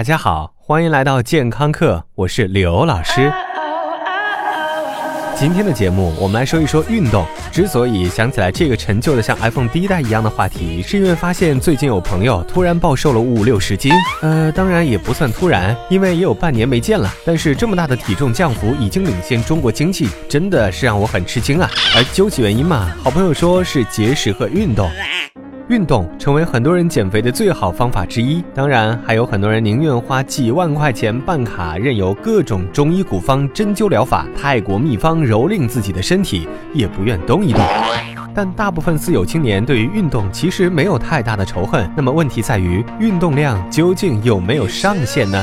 大家好，欢迎来到健康课，我是刘老师。今天的节目，我们来说一说运动。之所以想起来这个陈旧的像 iPhone 第一代一样的话题，是因为发现最近有朋友突然暴瘦了五六十斤。呃，当然也不算突然，因为也有半年没见了。但是这么大的体重降幅已经领先中国经济，真的是让我很吃惊啊。而究其原因嘛，好朋友说是节食和运动。运动成为很多人减肥的最好方法之一，当然还有很多人宁愿花几万块钱办卡，任由各种中医古方、针灸疗法、泰国秘方蹂躏自己的身体，也不愿动一动。但大部分私有青年对于运动其实没有太大的仇恨。那么问题在于，运动量究竟有没有上限呢？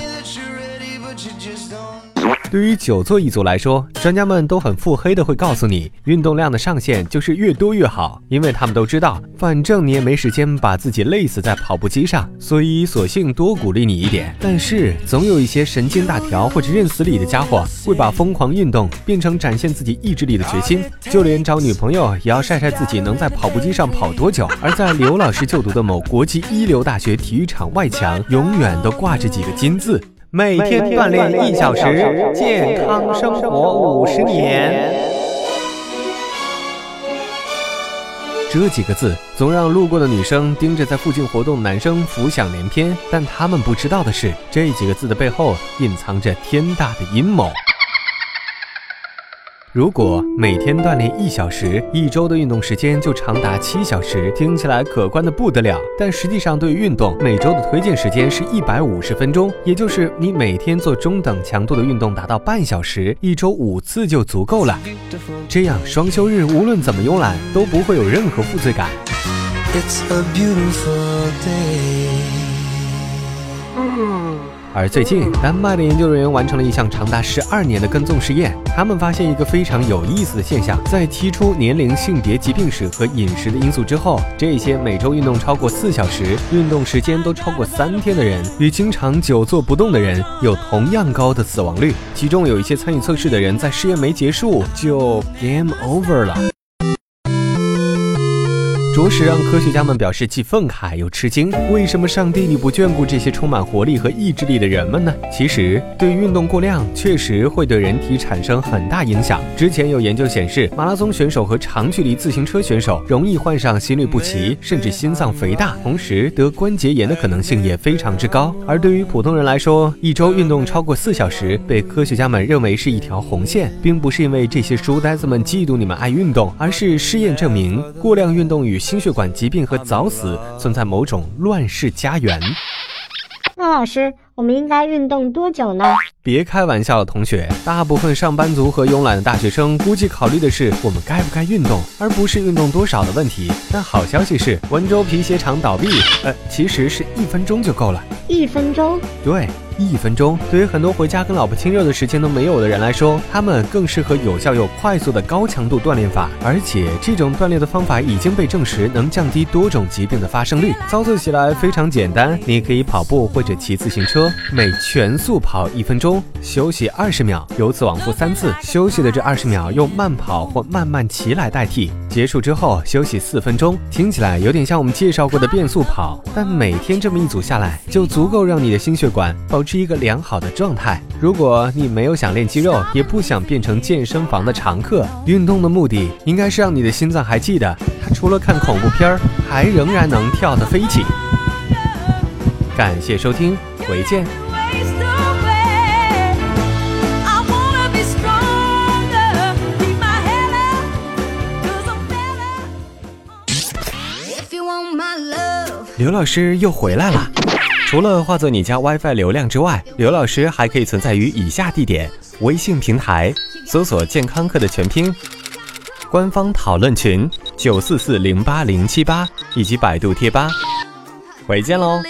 对于久坐一族来说，专家们都很腹黑的会告诉你，运动量的上限就是越多越好，因为他们都知道，反正你也没时间把自己累死在跑步机上，所以索性多鼓励你一点。但是总有一些神经大条或者认死理的家伙，会把疯狂运动变成展现自己意志力的决心，就连找女朋友也要晒晒自己能在跑步机上跑多久。而在刘老师就读的某国际一流大学体育场外墙，永远都挂着几个金字。每天锻炼一小时，健康生活五十年。这几个字总让路过的女生盯着在附近活动的男生浮想联翩，但他们不知道的是，这几个字的背后隐藏着天大的阴谋。如果每天锻炼一小时，一周的运动时间就长达七小时，听起来可观的不得了。但实际上，对于运动，每周的推荐时间是一百五十分钟，也就是你每天做中等强度的运动达到半小时，一周五次就足够了。这样双休日无论怎么慵懒，都不会有任何负罪感。It's a beautiful day. 而最近，丹麦的研究人员完成了一项长达十二年的跟踪实验。他们发现一个非常有意思的现象：在提出年龄、性别、疾病史和饮食的因素之后，这些每周运动超过四小时、运动时间都超过三天的人，与经常久坐不动的人有同样高的死亡率。其中有一些参与测试的人，在试验没结束就 game over 了。着实让科学家们表示既愤慨又吃惊。为什么上帝你不眷顾这些充满活力和意志力的人们呢？其实，对运动过量确实会对人体产生很大影响。之前有研究显示，马拉松选手和长距离自行车选手容易患上心律不齐，甚至心脏肥大，同时得关节炎的可能性也非常之高。而对于普通人来说，一周运动超过四小时，被科学家们认为是一条红线，并不是因为这些书呆子们嫉妒你们爱运动，而是试验证明过量运动与心血管疾病和早死存在某种乱世家园。那老师，我们应该运动多久呢？别开玩笑了，同学。大部分上班族和慵懒的大学生估计考虑的是我们该不该运动，而不是运动多少的问题。但好消息是，温州皮鞋厂倒闭，呃，其实是一分钟就够了。一分钟？对。一分钟，对于很多回家跟老婆亲热的时间都没有的人来说，他们更适合有效又快速的高强度锻炼法。而且这种锻炼的方法已经被证实能降低多种疾病的发生率。操作起来非常简单，你可以跑步或者骑自行车，每全速跑一分钟，休息二十秒，由此往复三次。休息的这二十秒用慢跑或慢慢骑来代替。结束之后休息四分钟。听起来有点像我们介绍过的变速跑，但每天这么一组下来，就足够让你的心血管保。是一个良好的状态。如果你没有想练肌肉，也不想变成健身房的常客，运动的目的应该是让你的心脏还记得，它除了看恐怖片儿，还仍然能跳得飞起。感谢收听，回见。刘老师又回来了。除了化作你家 WiFi 流量之外，刘老师还可以存在于以下地点：微信平台搜索“健康课”的全拼，官方讨论群九四四零八零七八，以及百度贴吧。回见喽。